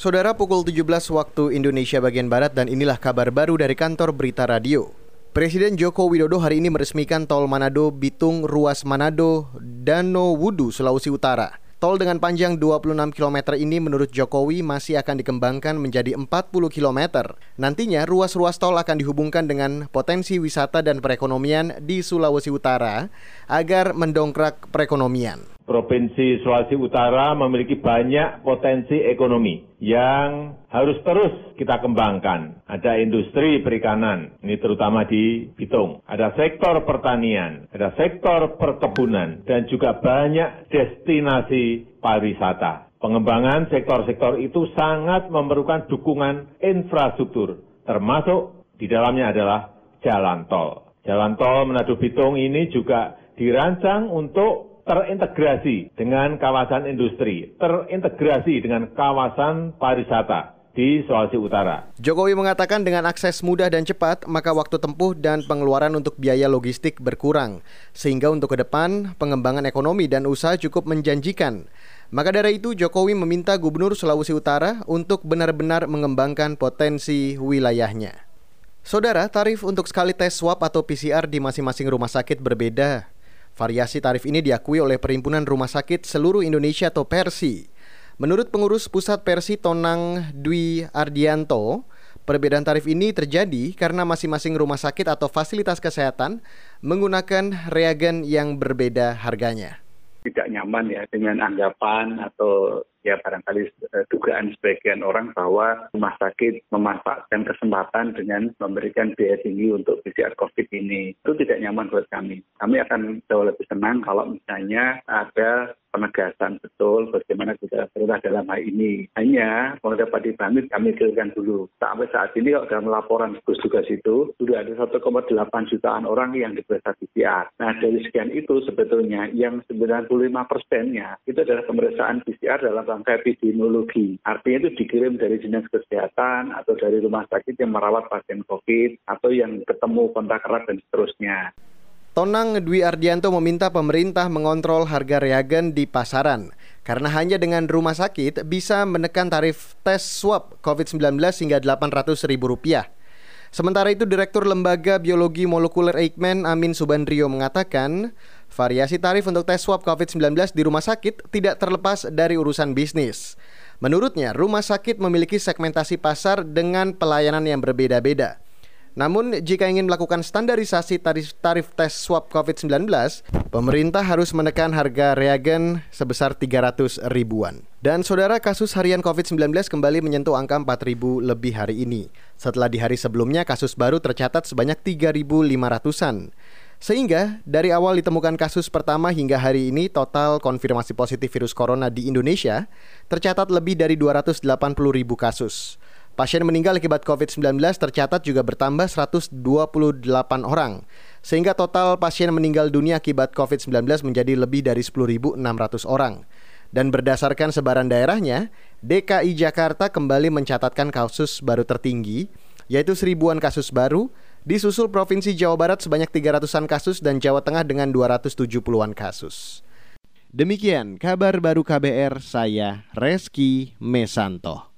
Saudara pukul 17 waktu Indonesia bagian Barat dan inilah kabar baru dari kantor Berita Radio. Presiden Joko Widodo hari ini meresmikan tol Manado Bitung Ruas Manado Dano Wudu Sulawesi Utara. Tol dengan panjang 26 km ini menurut Jokowi masih akan dikembangkan menjadi 40 km. Nantinya ruas-ruas tol akan dihubungkan dengan potensi wisata dan perekonomian di Sulawesi Utara agar mendongkrak perekonomian. Provinsi Sulawesi Utara memiliki banyak potensi ekonomi yang harus terus kita kembangkan. Ada industri perikanan, ini terutama di Bitung. Ada sektor pertanian, ada sektor perkebunan, dan juga banyak destinasi pariwisata. Pengembangan sektor-sektor itu sangat memerlukan dukungan infrastruktur, termasuk di dalamnya adalah jalan tol. Jalan tol Manado Bitung ini juga dirancang untuk terintegrasi dengan kawasan industri, terintegrasi dengan kawasan pariwisata di Sulawesi Utara. Jokowi mengatakan dengan akses mudah dan cepat, maka waktu tempuh dan pengeluaran untuk biaya logistik berkurang. Sehingga untuk ke depan, pengembangan ekonomi dan usaha cukup menjanjikan. Maka dari itu, Jokowi meminta Gubernur Sulawesi Utara untuk benar-benar mengembangkan potensi wilayahnya. Saudara, tarif untuk sekali tes swab atau PCR di masing-masing rumah sakit berbeda. Variasi tarif ini diakui oleh Perhimpunan Rumah Sakit Seluruh Indonesia atau Persi. Menurut pengurus pusat Persi Tonang Dwi Ardianto, perbedaan tarif ini terjadi karena masing-masing rumah sakit atau fasilitas kesehatan menggunakan reagen yang berbeda harganya. Tidak nyaman ya dengan anggapan atau ya barangkali uh, dugaan sebagian orang bahwa rumah sakit memanfaatkan kesempatan dengan memberikan biaya tinggi untuk PCR COVID ini. Itu tidak nyaman buat kami. Kami akan jauh lebih senang kalau misalnya ada penegasan betul bagaimana kita perintah dalam hal ini. Hanya kalau dapat dipahami kami kirakan dulu. Sampai saat ini kalau dalam laporan gugus tugas itu sudah ada 1,8 jutaan orang yang diperiksa PCR. Nah dari sekian itu sebetulnya yang 95 persennya itu adalah pemeriksaan PCR dalam rangka epidemiologi. Artinya itu dikirim dari dinas kesehatan atau dari rumah sakit yang merawat pasien COVID atau yang ketemu kontak erat dan seterusnya. Tonang Dwi Ardianto meminta pemerintah mengontrol harga reagen di pasaran karena hanya dengan rumah sakit bisa menekan tarif tes swab COVID-19 hingga Rp800.000. Sementara itu Direktur Lembaga Biologi Molekuler Eijkman Amin Subandrio mengatakan variasi tarif untuk tes swab COVID-19 di rumah sakit tidak terlepas dari urusan bisnis. Menurutnya, rumah sakit memiliki segmentasi pasar dengan pelayanan yang berbeda-beda. Namun, jika ingin melakukan standarisasi tarif, tarif tes swab COVID-19, pemerintah harus menekan harga reagen sebesar 300 ribuan. Dan saudara kasus harian COVID-19 kembali menyentuh angka 4.000 lebih hari ini. Setelah di hari sebelumnya kasus baru tercatat sebanyak 3.500-an. Sehingga dari awal ditemukan kasus pertama hingga hari ini total konfirmasi positif virus corona di Indonesia tercatat lebih dari 280 ribu kasus. Pasien meninggal akibat COVID-19 tercatat juga bertambah 128 orang, sehingga total pasien meninggal dunia akibat COVID-19 menjadi lebih dari 10.600 orang. Dan berdasarkan sebaran daerahnya, DKI Jakarta kembali mencatatkan kasus baru tertinggi, yaitu seribuan kasus baru, disusul Provinsi Jawa Barat sebanyak 300-an kasus dan Jawa Tengah dengan 270-an kasus. Demikian kabar baru KBR, saya Reski Mesanto.